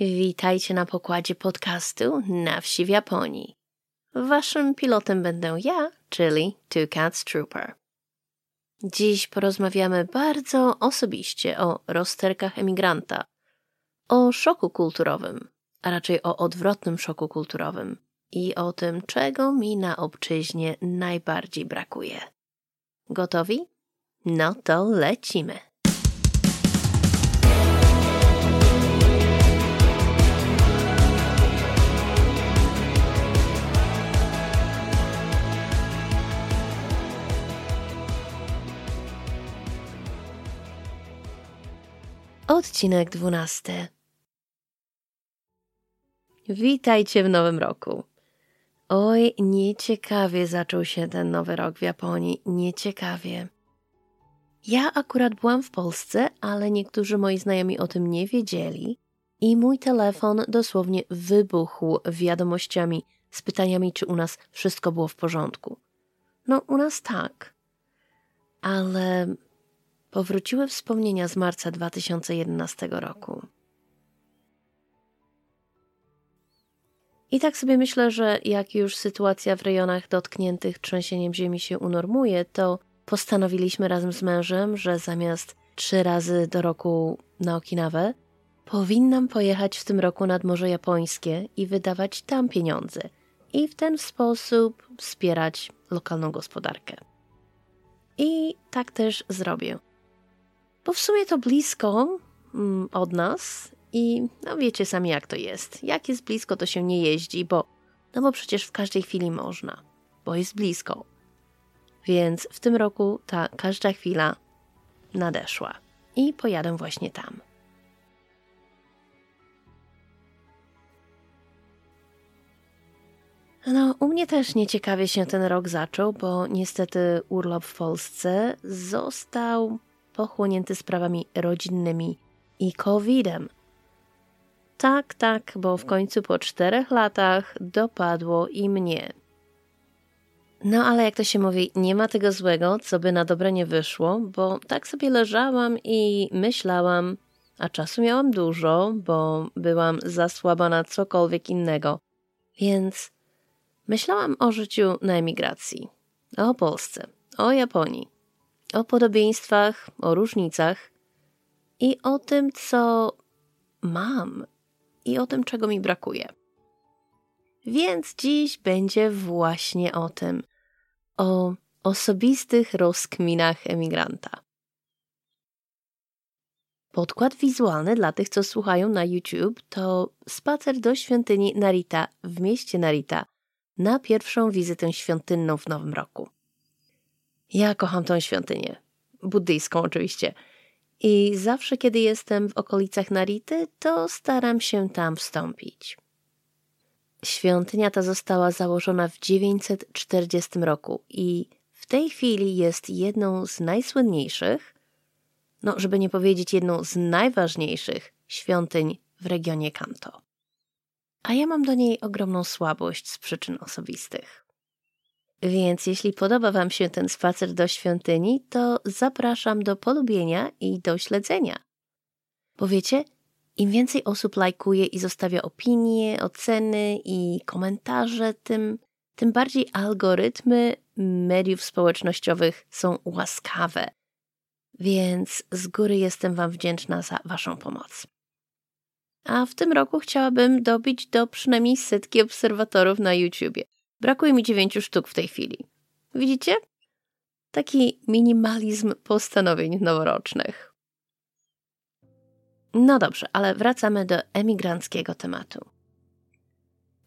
Witajcie na pokładzie podcastu Na wsi w Japonii. Waszym pilotem będę ja, czyli Two Cats Trooper. Dziś porozmawiamy bardzo osobiście o rozterkach emigranta, o szoku kulturowym, a raczej o odwrotnym szoku kulturowym i o tym, czego mi na obczyźnie najbardziej brakuje. Gotowi? No to lecimy. Odcinek dwunasty. Witajcie w nowym roku. Oj, nieciekawie zaczął się ten nowy rok w Japonii. Nieciekawie. Ja akurat byłam w Polsce, ale niektórzy moi znajomi o tym nie wiedzieli i mój telefon dosłownie wybuchł wiadomościami z pytaniami, czy u nas wszystko było w porządku. No, u nas tak. Ale powróciły wspomnienia z marca 2011 roku. I tak sobie myślę, że jak już sytuacja w rejonach dotkniętych trzęsieniem ziemi się unormuje, to postanowiliśmy razem z mężem, że zamiast trzy razy do roku na Okinawę, powinnam pojechać w tym roku nad Morze Japońskie i wydawać tam pieniądze i w ten sposób wspierać lokalną gospodarkę. I tak też zrobię. Bo w sumie to blisko mm, od nas i no wiecie sami jak to jest. Jak jest blisko, to się nie jeździ, bo no bo przecież w każdej chwili można, bo jest blisko. Więc w tym roku ta każda chwila nadeszła i pojadę właśnie tam. No, u mnie też nieciekawie się ten rok zaczął, bo niestety urlop w Polsce został pochłonięty sprawami rodzinnymi i COVID-em. Tak, tak, bo w końcu po czterech latach dopadło i mnie. No ale jak to się mówi, nie ma tego złego, co by na dobre nie wyszło, bo tak sobie leżałam i myślałam, a czasu miałam dużo, bo byłam za słaba na cokolwiek innego. Więc myślałam o życiu na emigracji, o Polsce, o Japonii, o podobieństwach, o różnicach i o tym, co mam i o tym, czego mi brakuje. Więc dziś będzie właśnie o tym, o osobistych rozkminach emigranta. Podkład wizualny dla tych, co słuchają na YouTube, to spacer do świątyni Narita w mieście Narita na pierwszą wizytę świątynną w Nowym Roku. Ja kocham tą świątynię. Buddyjską oczywiście – i zawsze, kiedy jestem w okolicach Narity, to staram się tam wstąpić. Świątynia ta została założona w 940 roku i w tej chwili jest jedną z najsłynniejszych, no żeby nie powiedzieć jedną z najważniejszych świątyń w regionie Kanto. A ja mam do niej ogromną słabość z przyczyn osobistych. Więc jeśli podoba Wam się ten spacer do świątyni, to zapraszam do polubienia i do śledzenia. Bo wiecie, im więcej osób lajkuje i zostawia opinie, oceny i komentarze, tym, tym bardziej algorytmy mediów społecznościowych są łaskawe. Więc z góry jestem Wam wdzięczna za Waszą pomoc. A w tym roku chciałabym dobić do przynajmniej setki obserwatorów na YouTubie. Brakuje mi dziewięciu sztuk w tej chwili. Widzicie? Taki minimalizm postanowień noworocznych. No dobrze, ale wracamy do emigranckiego tematu.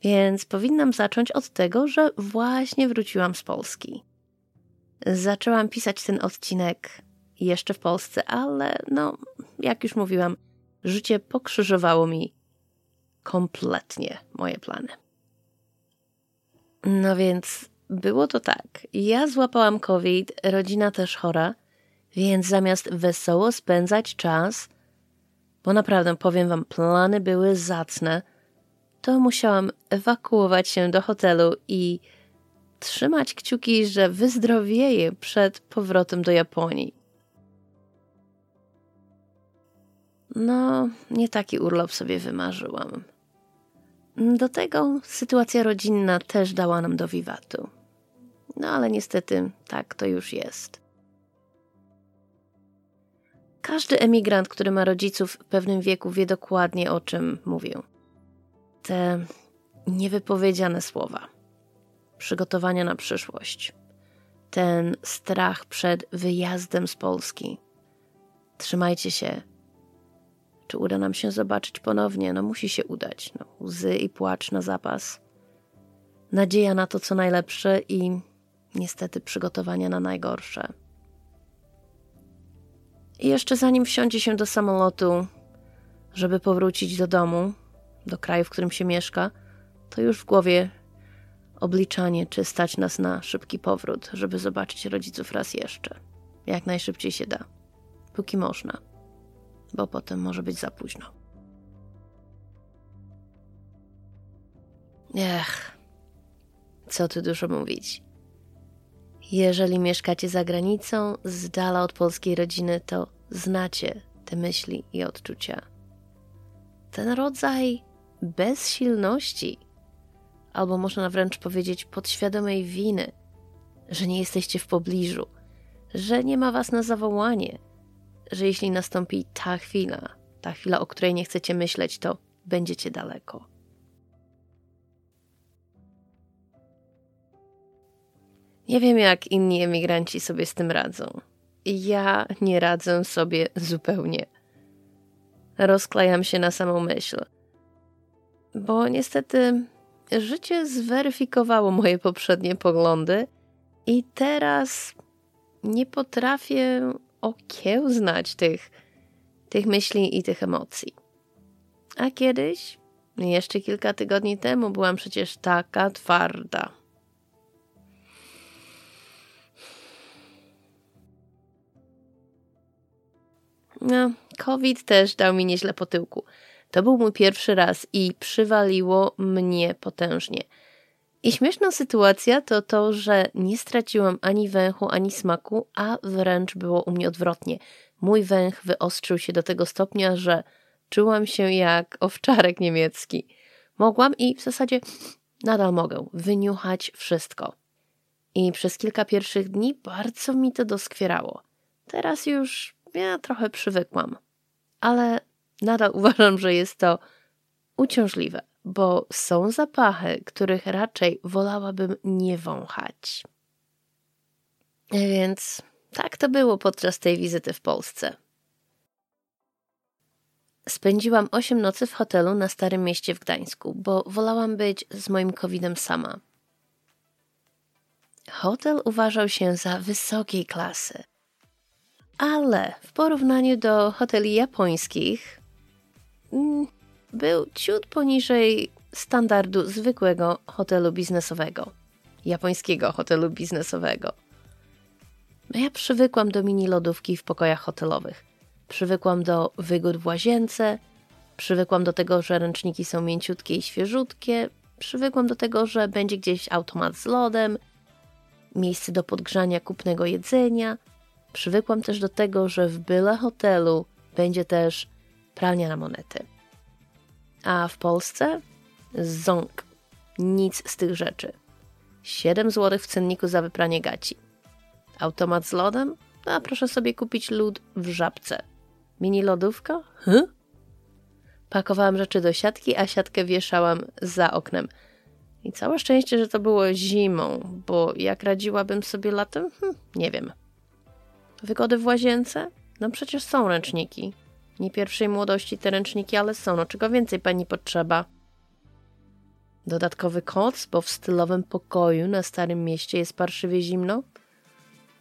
Więc powinnam zacząć od tego, że właśnie wróciłam z Polski. Zaczęłam pisać ten odcinek jeszcze w Polsce, ale no, jak już mówiłam, życie pokrzyżowało mi kompletnie moje plany. No więc było to tak. Ja złapałam COVID, rodzina też chora, więc zamiast wesoło spędzać czas, bo naprawdę powiem wam, plany były zacne, to musiałam ewakuować się do hotelu i trzymać kciuki, że wyzdrowieję przed powrotem do Japonii. No, nie taki urlop sobie wymarzyłam. Do tego sytuacja rodzinna też dała nam do wiwatu. No ale niestety tak to już jest. Każdy emigrant, który ma rodziców w pewnym wieku, wie dokładnie o czym mówię. Te niewypowiedziane słowa, przygotowania na przyszłość, ten strach przed wyjazdem z Polski. Trzymajcie się. Czy uda nam się zobaczyć ponownie? No musi się udać. No, łzy i płacz na zapas. Nadzieja na to, co najlepsze i niestety przygotowania na najgorsze. I jeszcze zanim wsiądzie się do samolotu, żeby powrócić do domu, do kraju, w którym się mieszka, to już w głowie obliczanie, czy stać nas na szybki powrót, żeby zobaczyć rodziców raz jeszcze. Jak najszybciej się da, póki można, bo potem może być za późno. Ech, co tu dużo mówić. Jeżeli mieszkacie za granicą, z dala od polskiej rodziny, to znacie te myśli i odczucia. Ten rodzaj bezsilności, albo można wręcz powiedzieć podświadomej winy, że nie jesteście w pobliżu, że nie ma was na zawołanie, że jeśli nastąpi ta chwila, ta chwila, o której nie chcecie myśleć, to będziecie daleko. Nie wiem, jak inni emigranci sobie z tym radzą. Ja nie radzę sobie zupełnie. Rozklejam się na samą myśl. Bo niestety życie zweryfikowało moje poprzednie poglądy i teraz nie potrafię okiełznać tych, tych myśli i tych emocji. A kiedyś, jeszcze kilka tygodni temu, byłam przecież taka twarda. No, COVID też dał mi nieźle po tyłku. To był mój pierwszy raz i przywaliło mnie potężnie. I śmieszna sytuacja to to, że nie straciłam ani węchu, ani smaku, a wręcz było u mnie odwrotnie. Mój węch wyostrzył się do tego stopnia, że czułam się jak owczarek niemiecki. Mogłam i w zasadzie nadal mogę wyniuchać wszystko. I przez kilka pierwszych dni bardzo mi to doskwierało. Teraz już ja trochę przywykłam, ale nadal uważam, że jest to uciążliwe, bo są zapachy, których raczej wolałabym nie wąchać. Więc tak to było podczas tej wizyty w Polsce. Spędziłam 8 nocy w hotelu na Starym Mieście w Gdańsku, bo wolałam być z moim covidem sama. Hotel uważał się za wysokiej klasy, ale w porównaniu do hoteli japońskich mm, był ciut poniżej standardu zwykłego hotelu biznesowego, japońskiego hotelu biznesowego. No ja przywykłam do mini lodówki w pokojach hotelowych. Przywykłam do wygód w łazience, przywykłam do tego, że ręczniki są mięciutkie i świeżutkie, przywykłam do tego, że będzie gdzieś automat z lodem, miejsce do podgrzania kupnego jedzenia – Przywykłam też do tego, że w byle hotelu będzie też pralnia na monety. A w Polsce ząg. Nic z tych rzeczy. 7 zł w cenniku za wypranie gaci. Automat z lodem? A proszę sobie kupić lód w żabce. Mini lodówka? Hm? Pakowałam rzeczy do siatki, a siatkę wieszałam za oknem. I całe szczęście, że to było zimą, bo jak radziłabym sobie latem? Hm, nie wiem. Wygody w łazience? No przecież są ręczniki. Nie pierwszej młodości te ręczniki, ale są. No czego więcej pani potrzeba? Dodatkowy koc, bo w stylowym pokoju na Starym Mieście jest parszywie zimno?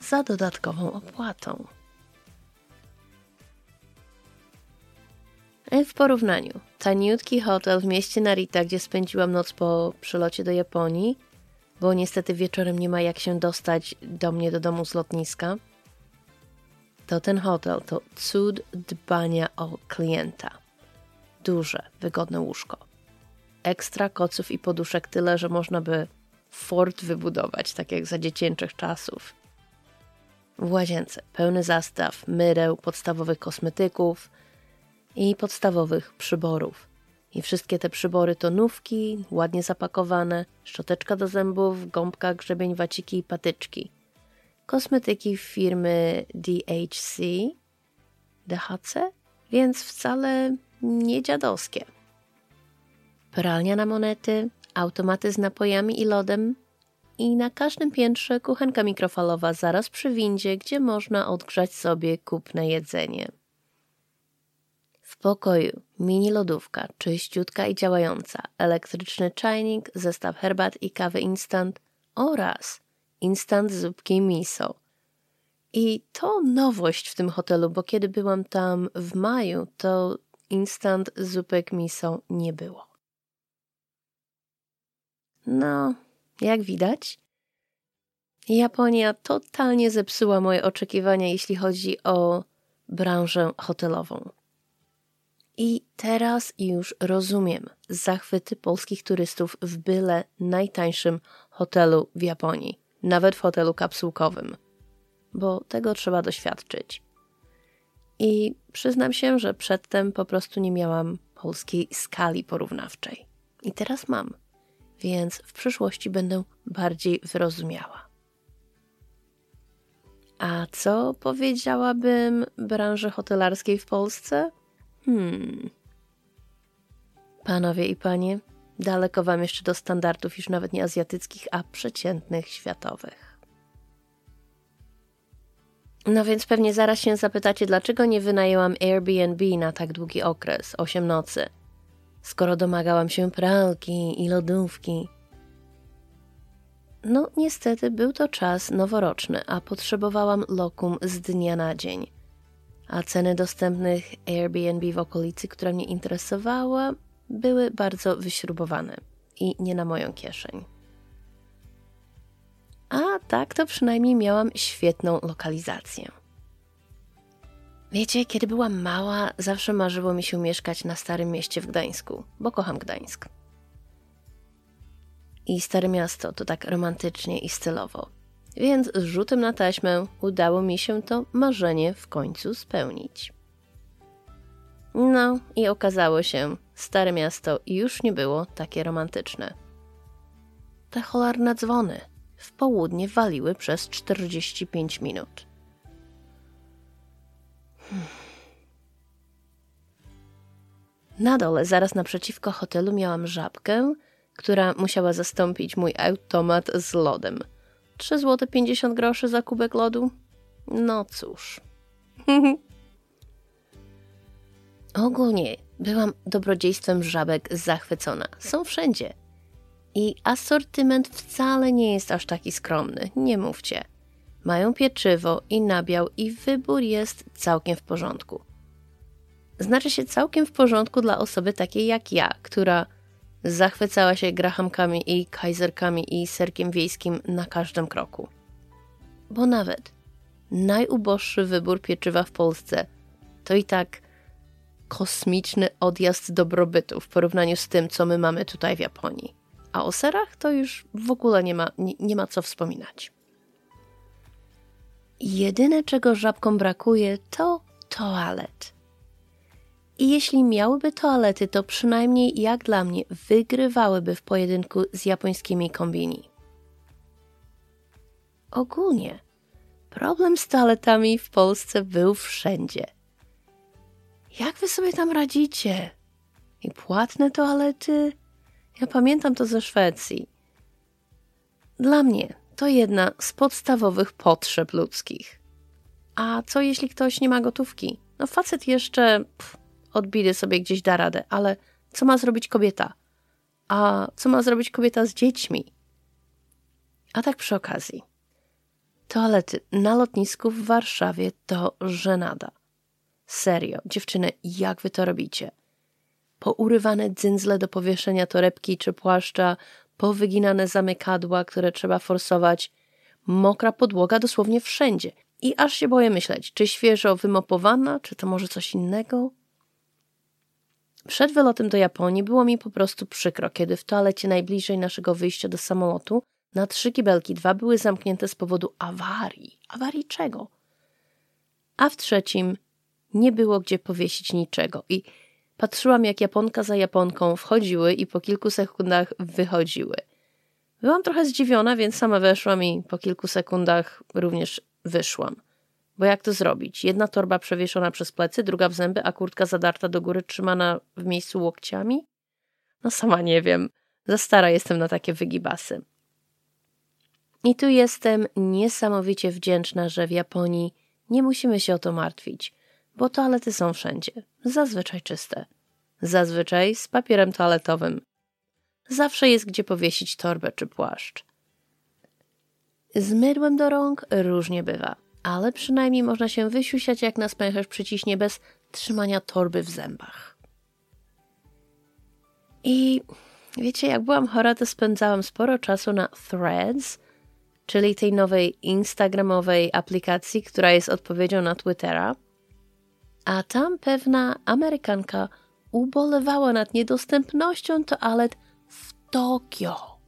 Za dodatkową opłatą. W porównaniu, taniutki hotel w mieście Narita, gdzie spędziłam noc po przylocie do Japonii, bo niestety wieczorem nie ma jak się dostać do mnie do domu z lotniska – to ten hotel to cud dbania o klienta. Duże, wygodne łóżko. Ekstra koców i poduszek tyle, że można by fort wybudować, tak jak za dziecięczych czasów. W łazience pełny zastaw myreł, podstawowych kosmetyków, i podstawowych przyborów. I wszystkie te przybory to nówki, ładnie zapakowane, szczoteczka do zębów, gąbka, grzebień, waciki i patyczki. Kosmetyki firmy DHC, DHC, więc wcale nie dziadowskie. Pralnia na monety, automaty z napojami i lodem i na każdym piętrze kuchenka mikrofalowa zaraz przy windzie, gdzie można odgrzać sobie kupne jedzenie. W pokoju mini lodówka, czyściutka i działająca, elektryczny czajnik, zestaw herbat i kawy instant oraz instant zupki miso. I to nowość w tym hotelu, bo kiedy byłam tam w maju, to instant zupek miso nie było. No, jak widać, Japonia totalnie zepsuła moje oczekiwania, jeśli chodzi o branżę hotelową. I teraz już rozumiem zachwyty polskich turystów w byle najtańszym hotelu w Japonii, nawet w hotelu kapsułkowym, bo tego trzeba doświadczyć. I przyznam się, że przedtem po prostu nie miałam polskiej skali porównawczej. I teraz mam, więc w przyszłości będę bardziej wyrozumiała. A co powiedziałabym branży hotelarskiej w Polsce? Hmm. Panowie i panie, daleko wam jeszcze do standardów już nawet nie azjatyckich, a przeciętnych światowych. No więc pewnie zaraz się zapytacie, dlaczego nie wynajęłam Airbnb na tak długi okres, 8 nocy, skoro domagałam się pralki i lodówki. No, niestety był to czas noworoczny, a potrzebowałam lokum z dnia na dzień a ceny dostępnych Airbnb w okolicy, która mnie interesowała, były bardzo wyśrubowane i nie na moją kieszeń. A tak to przynajmniej miałam świetną lokalizację. Wiecie, kiedy byłam mała, zawsze marzyło mi się mieszkać na Starym Mieście w Gdańsku, bo kocham Gdańsk. I Stare Miasto to tak romantycznie i stylowo więc z rzutem na taśmę udało mi się to marzenie w końcu spełnić. No i okazało się, stare miasto już nie było takie romantyczne. Te cholerne dzwony w południe waliły przez 45 minut. Na dole, zaraz naprzeciwko hotelu, miałam żabkę, która musiała zastąpić mój automat z lodem – 3 zł 50 groszy za kubek lodu? No cóż. Ogólnie byłam dobrodziejstwem żabek zachwycona. Są wszędzie. I asortyment wcale nie jest aż taki skromny, nie mówcie. Mają pieczywo i nabiał i wybór jest całkiem w porządku. Znaczy się całkiem w porządku dla osoby takiej jak ja, która Zachwycała się grahamkami i kajzerkami i serkiem wiejskim na każdym kroku. Bo nawet najuboższy wybór pieczywa w Polsce to i tak kosmiczny odjazd dobrobytu w porównaniu z tym, co my mamy tutaj w Japonii. A o serach to już w ogóle nie ma, nie, nie ma co wspominać. Jedyne, czego żabkom brakuje, to toalet. I jeśli miałyby toalety, to przynajmniej jak dla mnie wygrywałyby w pojedynku z japońskimi kombini. Ogólnie problem z toaletami w Polsce był wszędzie. Jak wy sobie tam radzicie? I płatne toalety? Ja pamiętam to ze Szwecji. Dla mnie to jedna z podstawowych potrzeb ludzkich. A co jeśli ktoś nie ma gotówki? No facet jeszcze pff, odbidy sobie gdzieś da radę, ale co ma zrobić kobieta? A co ma zrobić kobieta z dziećmi? A tak przy okazji. Toalety na lotnisku w Warszawie to żenada. Serio, dziewczyny, jak wy to robicie? Pourywane dzyndzle do powieszenia torebki czy płaszcza, powyginane zamykadła, które trzeba forsować, mokra podłoga dosłownie wszędzie. I aż się boję myśleć, czy świeżo wymopowana, czy to może coś innego? Przed wylotem do Japonii było mi po prostu przykro, kiedy w toalecie najbliżej naszego wyjścia do samolotu na trzy kibelki dwa były zamknięte z powodu awarii. Awarii czego? A w trzecim nie było gdzie powiesić niczego i patrzyłam jak Japonka za Japonką wchodziły i po kilku sekundach wychodziły. Byłam trochę zdziwiona, więc sama weszłam i po kilku sekundach również wyszłam. Bo jak to zrobić? Jedna torba przewieszona przez plecy, druga w zęby, a kurtka zadarta do góry, trzymana w miejscu łokciami? No sama nie wiem. Za stara jestem na takie wygibasy. I tu jestem niesamowicie wdzięczna, że w Japonii nie musimy się o to martwić, bo toalety są wszędzie, zazwyczaj czyste. Zazwyczaj z papierem toaletowym. Zawsze jest gdzie powiesić torbę czy płaszcz. Z mydłem do rąk różnie bywa, ale przynajmniej można się wysiusiać jak nas pęcherz przyciśnie bez trzymania torby w zębach. I wiecie, jak byłam chora, to spędzałam sporo czasu na Threads, czyli tej nowej instagramowej aplikacji, która jest odpowiedzią na Twittera. A tam pewna Amerykanka ubolewała nad niedostępnością toalet w Tokio.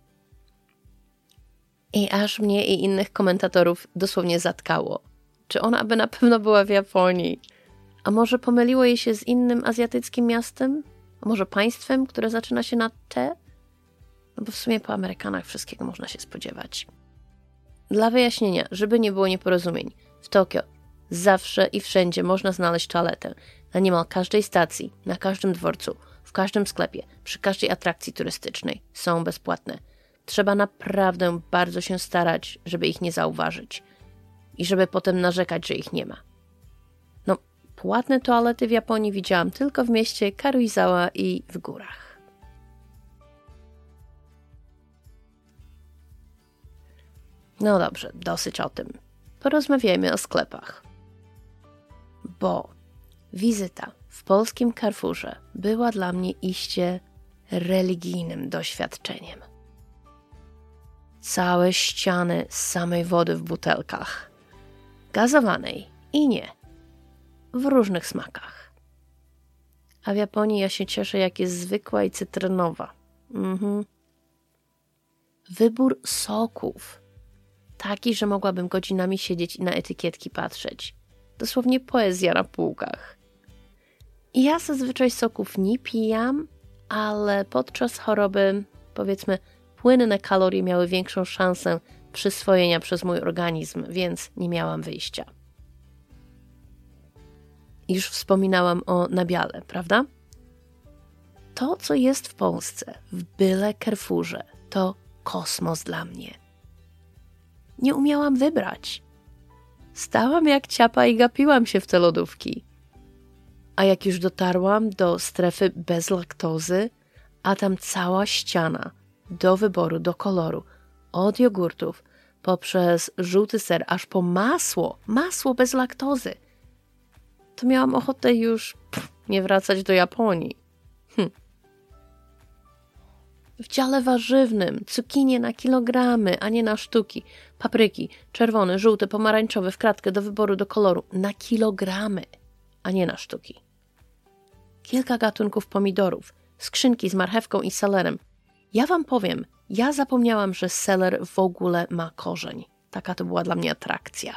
I aż mnie i innych komentatorów dosłownie zatkało. Czy ona by na pewno była w Japonii? A może pomyliło jej się z innym azjatyckim miastem? A może państwem, które zaczyna się na T? No bo w sumie po Amerykanach wszystkiego można się spodziewać. Dla wyjaśnienia, żeby nie było nieporozumień, w Tokio zawsze i wszędzie można znaleźć toaletę. Na niemal każdej stacji, na każdym dworcu, w każdym sklepie, przy każdej atrakcji turystycznej są bezpłatne. Trzeba naprawdę bardzo się starać, żeby ich nie zauważyć i żeby potem narzekać, że ich nie ma. No, płatne toalety w Japonii widziałam tylko w mieście Karuizawa i w górach. No dobrze, dosyć o tym. Porozmawiajmy o sklepach. Bo wizyta w polskim Carrefourze była dla mnie iście religijnym doświadczeniem. Całe ściany samej wody w butelkach, gazowanej i nie, w różnych smakach. A w Japonii ja się cieszę, jak jest zwykła i cytrynowa. Mhm. Wybór soków taki, że mogłabym godzinami siedzieć i na etykietki patrzeć. Dosłownie poezja na półkach. Ja zazwyczaj soków nie pijam, ale podczas choroby, powiedzmy, płynne kalorie miały większą szansę przyswojenia przez mój organizm, więc nie miałam wyjścia. Już wspominałam o nabiale, prawda? To, co jest w Polsce, w byle Carrefourze, to kosmos dla mnie nie umiałam wybrać. Stałam jak ciapa i gapiłam się w te lodówki. A jak już dotarłam do strefy bez laktozy, a tam cała ściana do wyboru, do koloru, od jogurtów poprzez żółty ser, aż po masło, masło bez laktozy, to miałam ochotę już pff, nie wracać do Japonii. Hm. W dziale warzywnym cukinie na kilogramy, a nie na sztuki. Papryki czerwone, żółte, pomarańczowe w kratkę do wyboru do koloru na kilogramy, a nie na sztuki. Kilka gatunków pomidorów, skrzynki z marchewką i selerem. Ja wam powiem, ja zapomniałam, że seler w ogóle ma korzeń. Taka to była dla mnie atrakcja.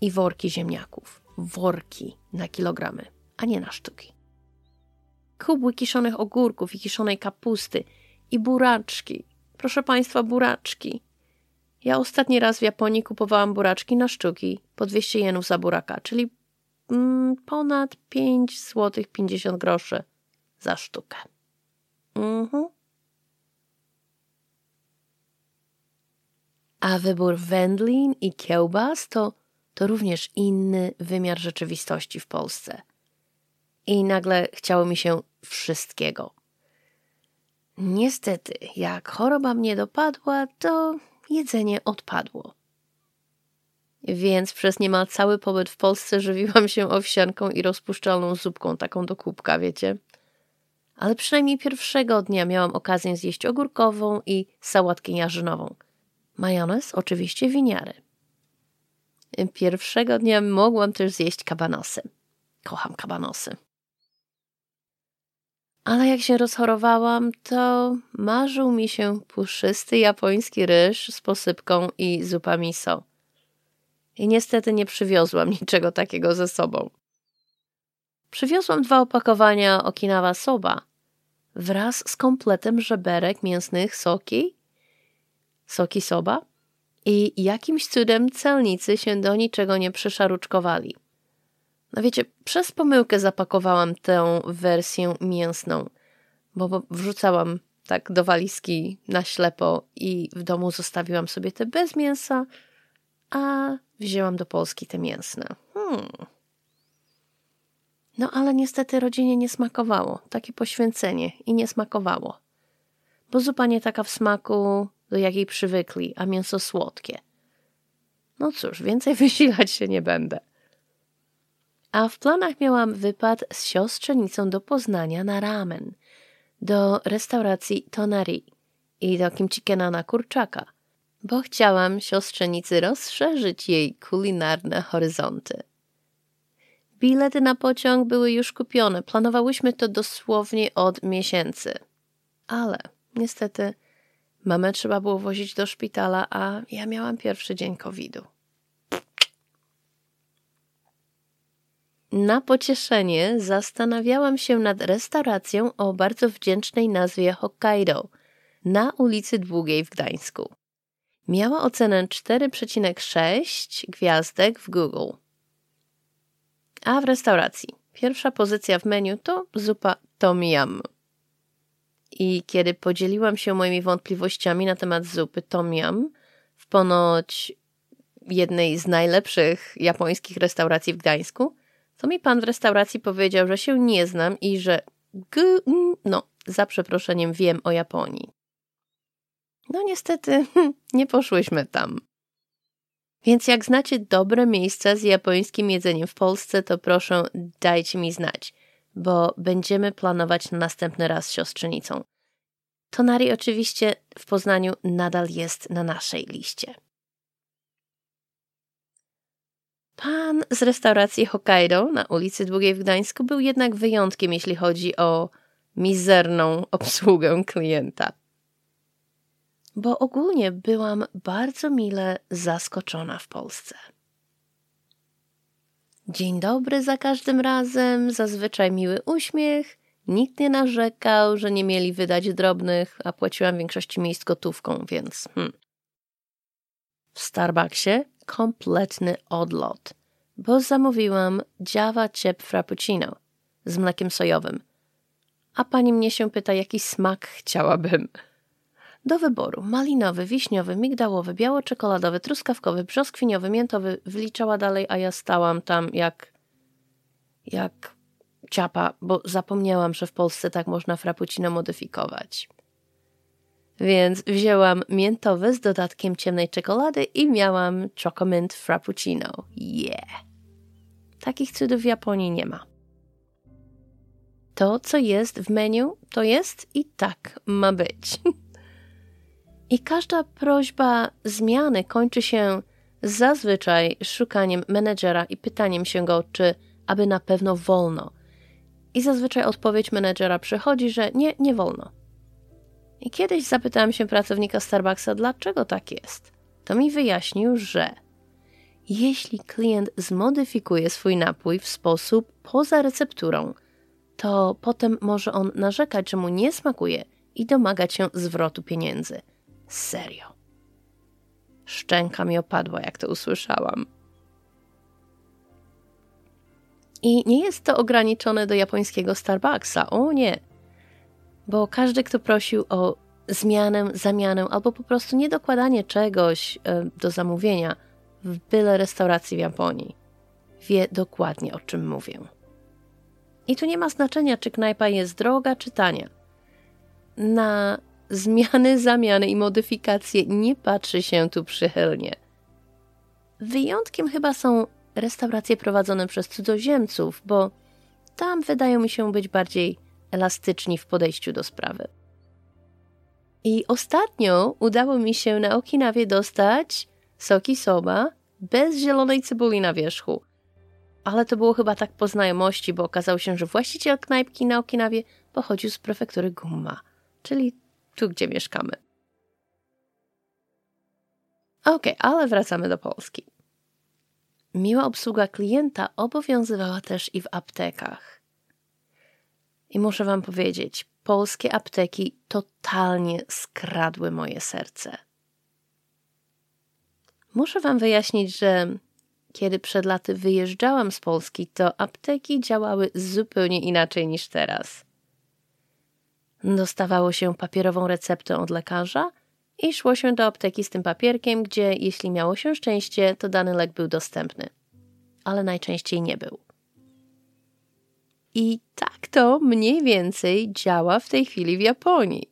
I worki ziemniaków. Worki na kilogramy, a nie na sztuki kubły kiszonych ogórków i kiszonej kapusty i buraczki. Proszę Państwa, buraczki. Ja ostatni raz w Japonii kupowałam buraczki na sztuki po 200 jenów za buraka, czyli mm, ponad 5 zł 50 groszy za sztukę. Mhm. A wybór wędlin i kiełbas to, to również inny wymiar rzeczywistości w Polsce i nagle chciało mi się wszystkiego. Niestety, jak choroba mnie dopadła, to jedzenie odpadło. Więc przez niemal cały pobyt w Polsce żywiłam się owsianką i rozpuszczalną zupką, taką do kubka, wiecie. Ale przynajmniej pierwszego dnia miałam okazję zjeść ogórkową i sałatkę jarzynową. Majonez, oczywiście winiary. Pierwszego dnia mogłam też zjeść kabanosy. Kocham kabanosy. Ale jak się rozchorowałam, to marzył mi się puszysty japoński ryż z posypką i zupa miso. I niestety nie przywiozłam niczego takiego ze sobą. Przywiozłam dwa opakowania Okinawa Soba wraz z kompletem żeberek mięsnych soki, soki soba i jakimś cudem celnicy się do niczego nie przyszaruczkowali. No wiecie, przez pomyłkę zapakowałam tę wersję mięsną, bo wrzucałam tak do walizki na ślepo i w domu zostawiłam sobie te bez mięsa, a wzięłam do Polski te mięsne. Hmm. No ale niestety rodzinie nie smakowało. Takie poświęcenie i nie smakowało. Bo zupa nie taka w smaku, do jakiej przywykli, a mięso słodkie. No cóż, więcej wysilać się nie będę. A w planach miałam wypad z siostrzenicą do Poznania na ramen, do restauracji Tonari i do kimchikena na kurczaka, bo chciałam siostrzenicy rozszerzyć jej kulinarne horyzonty. Bilety na pociąg były już kupione. Planowałyśmy to dosłownie od miesięcy. Ale niestety mamę trzeba było wozić do szpitala, a ja miałam pierwszy dzień COVID-u. Na pocieszenie zastanawiałam się nad restauracją o bardzo wdzięcznej nazwie Hokkaido na ulicy Długiej w Gdańsku. Miała ocenę 4,6 gwiazdek w Google. A w restauracji pierwsza pozycja w menu to zupa tom yum. I kiedy podzieliłam się moimi wątpliwościami na temat zupy tom yum w ponoć jednej z najlepszych japońskich restauracji w Gdańsku, to mi pan w restauracji powiedział, że się nie znam i że g, no, za przeproszeniem wiem o Japonii. No niestety nie poszłyśmy tam. Więc jak znacie dobre miejsca z japońskim jedzeniem w Polsce, to proszę dajcie mi znać, bo będziemy planować na następny raz z siostrzenicą. Tonari oczywiście w Poznaniu nadal jest na naszej liście. Pan z restauracji Hokkaido na ulicy Długiej w Gdańsku był jednak wyjątkiem, jeśli chodzi o mizerną obsługę klienta. Bo ogólnie byłam bardzo mile zaskoczona w Polsce. Dzień dobry za każdym razem, zazwyczaj miły uśmiech. Nikt nie narzekał, że nie mieli wydać drobnych, a płaciłam w większości miejsc gotówką, więc. Hmm. W Starbucksie kompletny odlot, bo zamówiłam Java Chip Frappuccino z mlekiem sojowym. A pani mnie się pyta, jaki smak chciałabym. Do wyboru malinowy, wiśniowy, migdałowy, biało-czekoladowy, truskawkowy, brzoskwiniowy, miętowy. Wliczała dalej, a ja stałam tam jak jak ciapa, bo zapomniałam, że w Polsce tak można frappuccino modyfikować. Więc wzięłam miętowy z dodatkiem ciemnej czekolady i miałam chocomint frappuccino. Yeah! Takich cudów w Japonii nie ma. To, co jest w menu, to jest i tak ma być. I każda prośba zmiany kończy się zazwyczaj szukaniem menedżera i pytaniem się go, czy aby na pewno wolno. I zazwyczaj odpowiedź menedżera przychodzi, że nie, nie wolno. I kiedyś zapytałem się pracownika Starbucksa, dlaczego tak jest. To mi wyjaśnił, że jeśli klient zmodyfikuje swój napój w sposób poza recepturą, to potem może on narzekać, że mu nie smakuje i domagać się zwrotu pieniędzy. Serio. Szczęka mi opadła, jak to usłyszałam. I nie jest to ograniczone do japońskiego Starbucksa. O nie bo każdy, kto prosił o zmianę, zamianę albo po prostu niedokładanie czegoś e, do zamówienia w byle restauracji w Japonii, wie dokładnie o czym mówię. I tu nie ma znaczenia, czy knajpa jest droga, czy tania. Na zmiany, zamiany i modyfikacje nie patrzy się tu przychylnie. Wyjątkiem chyba są restauracje prowadzone przez cudzoziemców, bo tam wydają mi się być bardziej elastyczni w podejściu do sprawy. I ostatnio udało mi się na Okinawie dostać soki soba bez zielonej cebuli na wierzchu. Ale to było chyba tak po znajomości, bo okazało się, że właściciel knajpki na Okinawie pochodził z prefektury Gumma, czyli tu, gdzie mieszkamy. Okej, okay, ale wracamy do Polski. miła obsługa klienta obowiązywała też i w aptekach. I muszę Wam powiedzieć, polskie apteki totalnie skradły moje serce. Muszę Wam wyjaśnić, że kiedy przed laty wyjeżdżałam z Polski, to apteki działały zupełnie inaczej niż teraz. Dostawało się papierową receptę od lekarza i szło się do apteki z tym papierkiem, gdzie jeśli miało się szczęście, to dany lek był dostępny, ale najczęściej nie był. I tak to mniej więcej działa w tej chwili w Japonii.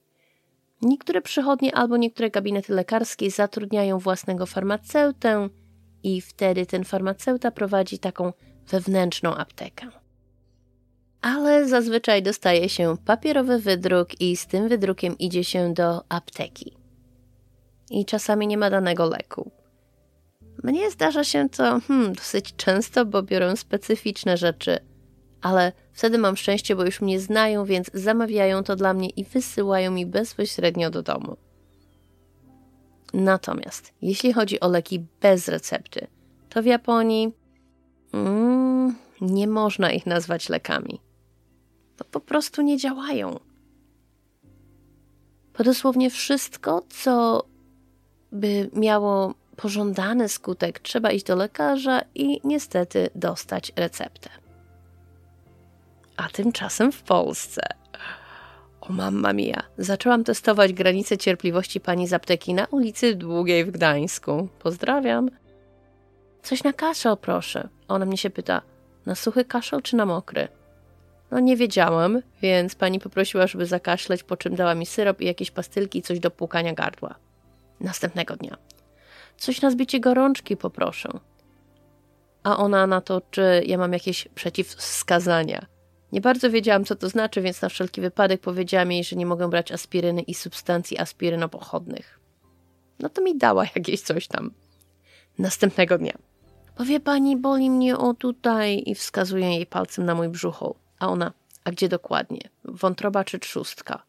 Niektóre przychodnie albo niektóre gabinety lekarskie zatrudniają własnego farmaceutę i wtedy ten farmaceuta prowadzi taką wewnętrzną aptekę. Ale zazwyczaj dostaje się papierowy wydruk i z tym wydrukiem idzie się do apteki. I czasami nie ma danego leku. Mnie zdarza się to hmm, dosyć często, bo biorę specyficzne rzeczy – ale wtedy mam szczęście, bo już mnie znają, więc zamawiają to dla mnie i wysyłają mi bezpośrednio do domu. Natomiast jeśli chodzi o leki bez recepty, to w Japonii mm, nie można ich nazwać lekami. To po prostu nie działają. Bo dosłownie wszystko, co by miało pożądany skutek, trzeba iść do lekarza i niestety dostać receptę. A tymczasem w Polsce. O mamma mia, zaczęłam testować granice cierpliwości pani z apteki na ulicy Długiej w Gdańsku. Pozdrawiam. Coś na kaszel, proszę. Ona mnie się pyta, na suchy kaszel czy na mokry? No nie wiedziałam, więc pani poprosiła, żeby zakaszleć, po czym dała mi syrop i jakieś pastylki i coś do płukania gardła. Następnego dnia. Coś na zbicie gorączki poproszę. A ona na to, czy ja mam jakieś przeciwwskazania. Nie bardzo wiedziałam, co to znaczy, więc na wszelki wypadek powiedziałam jej, że nie mogę brać aspiryny i substancji aspirynopochodnych. No to mi dała jakieś coś tam. Następnego dnia. Powie pani, boli mnie o tutaj i wskazuję jej palcem na mój brzucho. A ona, a gdzie dokładnie? Wątroba czy trzustka?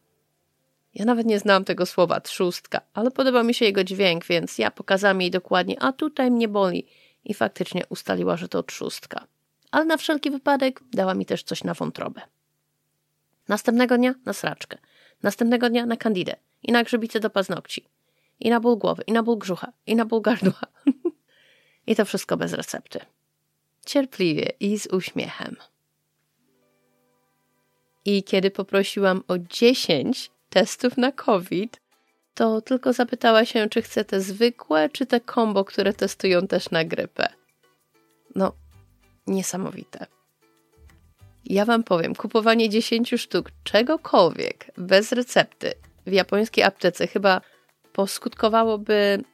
Ja nawet nie znałam tego słowa trzustka, ale podobał mi się jego dźwięk, więc ja pokazałam jej dokładnie, a tutaj mnie boli. I faktycznie ustaliła, że to trzustka ale na wszelki wypadek dała mi też coś na wątrobę. Następnego dnia na sraczkę, następnego dnia na kandidę i na grzybice do paznokci, i na ból głowy, i na ból brzucha, i na ból gardła. I to wszystko bez recepty. Cierpliwie i z uśmiechem. I kiedy poprosiłam o 10 testów na COVID, to tylko zapytała się, czy chce te zwykłe, czy te kombo, które testują też na grypę. No, niesamowite. Ja Wam powiem, kupowanie 10 sztuk czegokolwiek bez recepty w japońskiej aptece chyba poskutkowałoby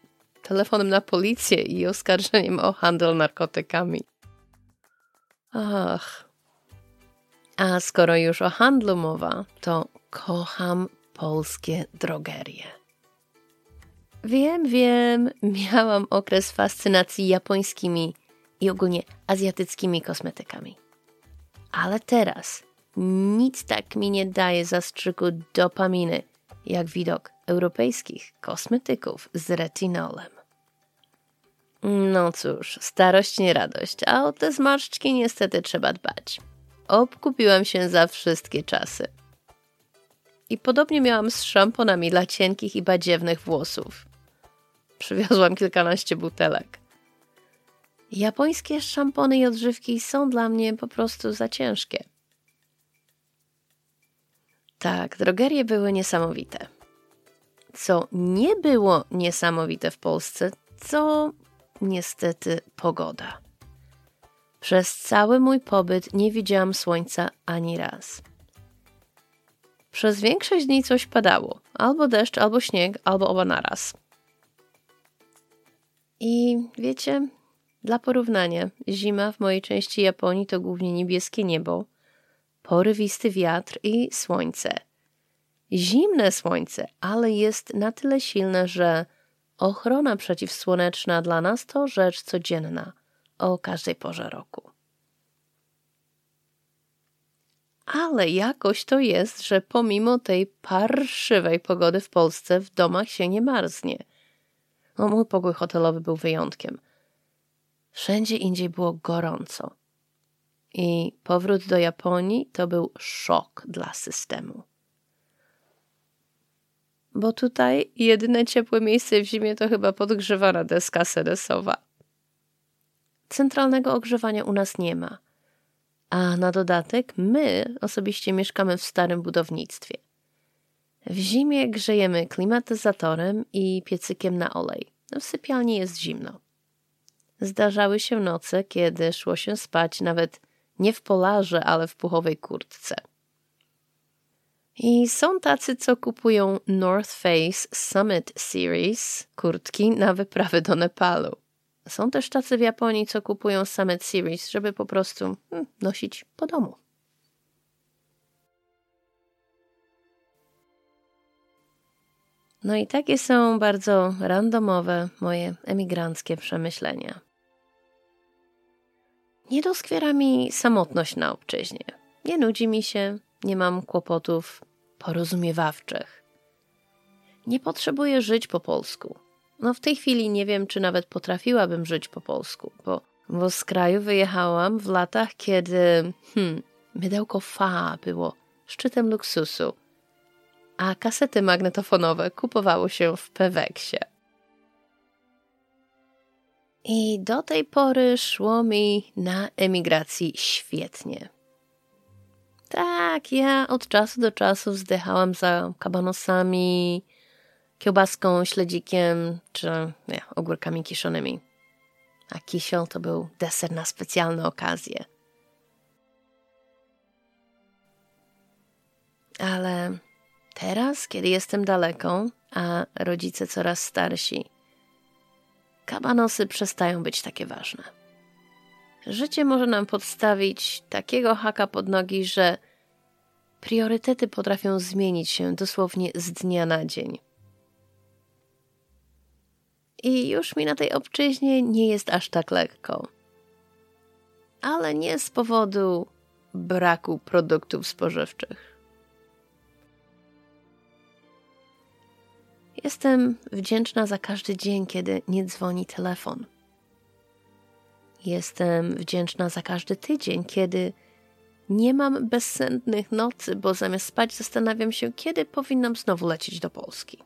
telefonem na policję i oskarżeniem o handel narkotykami. Ach. A skoro już o handlu mowa, to kocham polskie drogerie. Wiem, wiem, miałam okres fascynacji japońskimi i ogólnie azjatyckimi kosmetykami. Ale teraz nic tak mi nie daje zastrzyku dopaminy, jak widok europejskich kosmetyków z retinolem. No cóż, starość nie radość, a o te zmarszczki niestety trzeba dbać. Obkupiłam się za wszystkie czasy. I podobnie miałam z szamponami dla cienkich i badziewnych włosów. Przywiozłam kilkanaście butelek. Japońskie szampony i odżywki są dla mnie po prostu za ciężkie. Tak, drogerie były niesamowite. Co nie było niesamowite w Polsce, to niestety pogoda. Przez cały mój pobyt nie widziałam słońca ani raz. Przez większość dni coś padało, albo deszcz, albo śnieg, albo oba naraz. I wiecie, dla porównania, zima w mojej części Japonii to głównie niebieskie niebo, porywisty wiatr i słońce. Zimne słońce, ale jest na tyle silne, że ochrona przeciwsłoneczna dla nas to rzecz codzienna o każdej porze roku. Ale jakoś to jest, że pomimo tej parszywej pogody w Polsce w domach się nie marznie. No, mój pokój hotelowy był wyjątkiem – Wszędzie indziej było gorąco. I powrót do Japonii to był szok dla systemu. Bo tutaj jedyne ciepłe miejsce w zimie to chyba podgrzewana deska sedesowa. Centralnego ogrzewania u nas nie ma. A na dodatek my osobiście mieszkamy w starym budownictwie. W zimie grzejemy klimatyzatorem i piecykiem na olej. W sypialni jest zimno. Zdarzały się noce, kiedy szło się spać nawet nie w polarze, ale w puchowej kurtce. I są tacy, co kupują North Face Summit Series kurtki na wyprawy do Nepalu. Są też tacy w Japonii, co kupują Summit Series, żeby po prostu hmm, nosić po domu. No i takie są bardzo randomowe moje emigranckie przemyślenia. Nie doskwiera mi samotność na obczyźnie. Nie nudzi mi się, nie mam kłopotów porozumiewawczych. Nie potrzebuję żyć po polsku. No w tej chwili nie wiem, czy nawet potrafiłabym żyć po polsku, bo, bo z kraju wyjechałam w latach, kiedy hmm, mydełko fa było szczytem luksusu, a kasety magnetofonowe kupowało się w Peweksie. I do tej pory szło mi na emigracji świetnie. Tak, ja od czasu do czasu wzdychałam za kabanosami, kiełbaską, śledzikiem czy nie, ogórkami kiszonymi. A kisiel to był deser na specjalne okazje. Ale teraz, kiedy jestem daleko, a rodzice coraz starsi, kabanosy przestają być takie ważne. Życie może nam podstawić takiego haka pod nogi, że priorytety potrafią zmienić się dosłownie z dnia na dzień. I już mi na tej obczyźnie nie jest aż tak lekko. Ale nie z powodu braku produktów spożywczych. Jestem wdzięczna za każdy dzień, kiedy nie dzwoni telefon. Jestem wdzięczna za każdy tydzień, kiedy nie mam bezsennych nocy, bo zamiast spać zastanawiam się, kiedy powinnam znowu lecieć do Polski.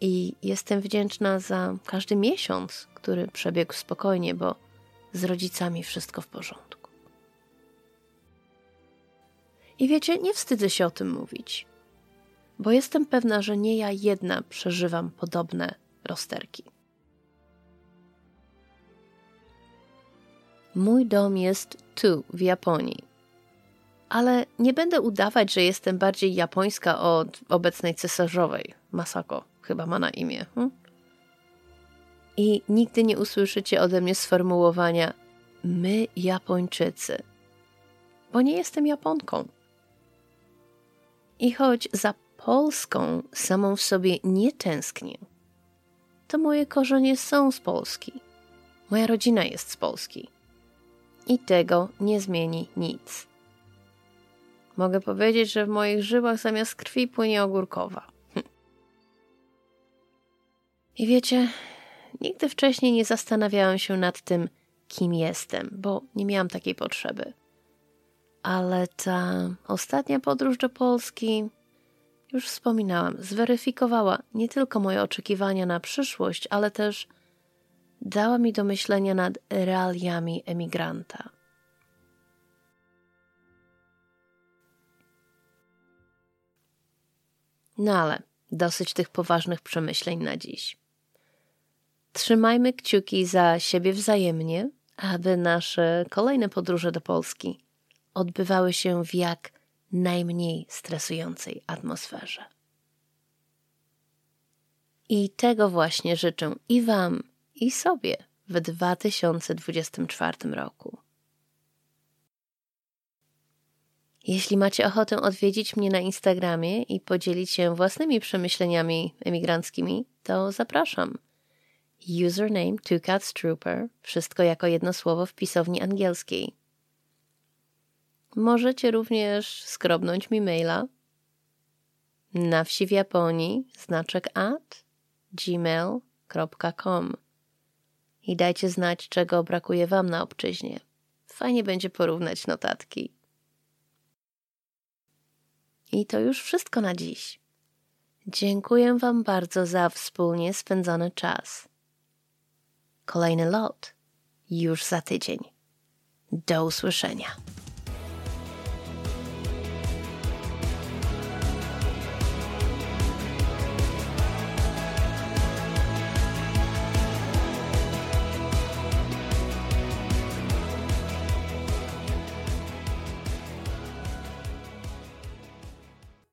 I jestem wdzięczna za każdy miesiąc, który przebiegł spokojnie, bo z rodzicami wszystko w porządku. I wiecie, nie wstydzę się o tym mówić, bo jestem pewna, że nie ja jedna przeżywam podobne rozterki. Mój dom jest tu, w Japonii. Ale nie będę udawać, że jestem bardziej japońska od obecnej cesarzowej. Masako chyba ma na imię. Hm? I nigdy nie usłyszycie ode mnie sformułowania my Japończycy, bo nie jestem Japonką. I choć za Polską samą w sobie nie tęsknię, to moje korzenie są z Polski. Moja rodzina jest z Polski i tego nie zmieni nic. Mogę powiedzieć, że w moich żyłach zamiast krwi płynie ogórkowa. Hm. I wiecie, nigdy wcześniej nie zastanawiałam się nad tym, kim jestem, bo nie miałam takiej potrzeby. Ale ta ostatnia podróż do Polski, już wspominałam, zweryfikowała nie tylko moje oczekiwania na przyszłość, ale też dała mi do myślenia nad realiami emigranta. No ale dosyć tych poważnych przemyśleń na dziś. Trzymajmy kciuki za siebie wzajemnie, aby nasze kolejne podróże do Polski odbywały się w jak najmniej stresującej atmosferze. I tego właśnie życzę i Wam, i sobie w 2024 roku. Jeśli macie ochotę odwiedzić mnie na Instagramie i podzielić się własnymi przemyśleniami emigranckimi, to zapraszam. Username TwoCatsTrooper, wszystko jako jedno słowo w pisowni angielskiej. Możecie również skrobnąć mi maila na wsi w Japonii znaczek at gmail.com i dajcie znać, czego brakuje Wam na obczyźnie. Fajnie będzie porównać notatki. I to już wszystko na dziś. Dziękuję Wam bardzo za wspólnie spędzony czas. Kolejny lot już za tydzień. Do usłyszenia.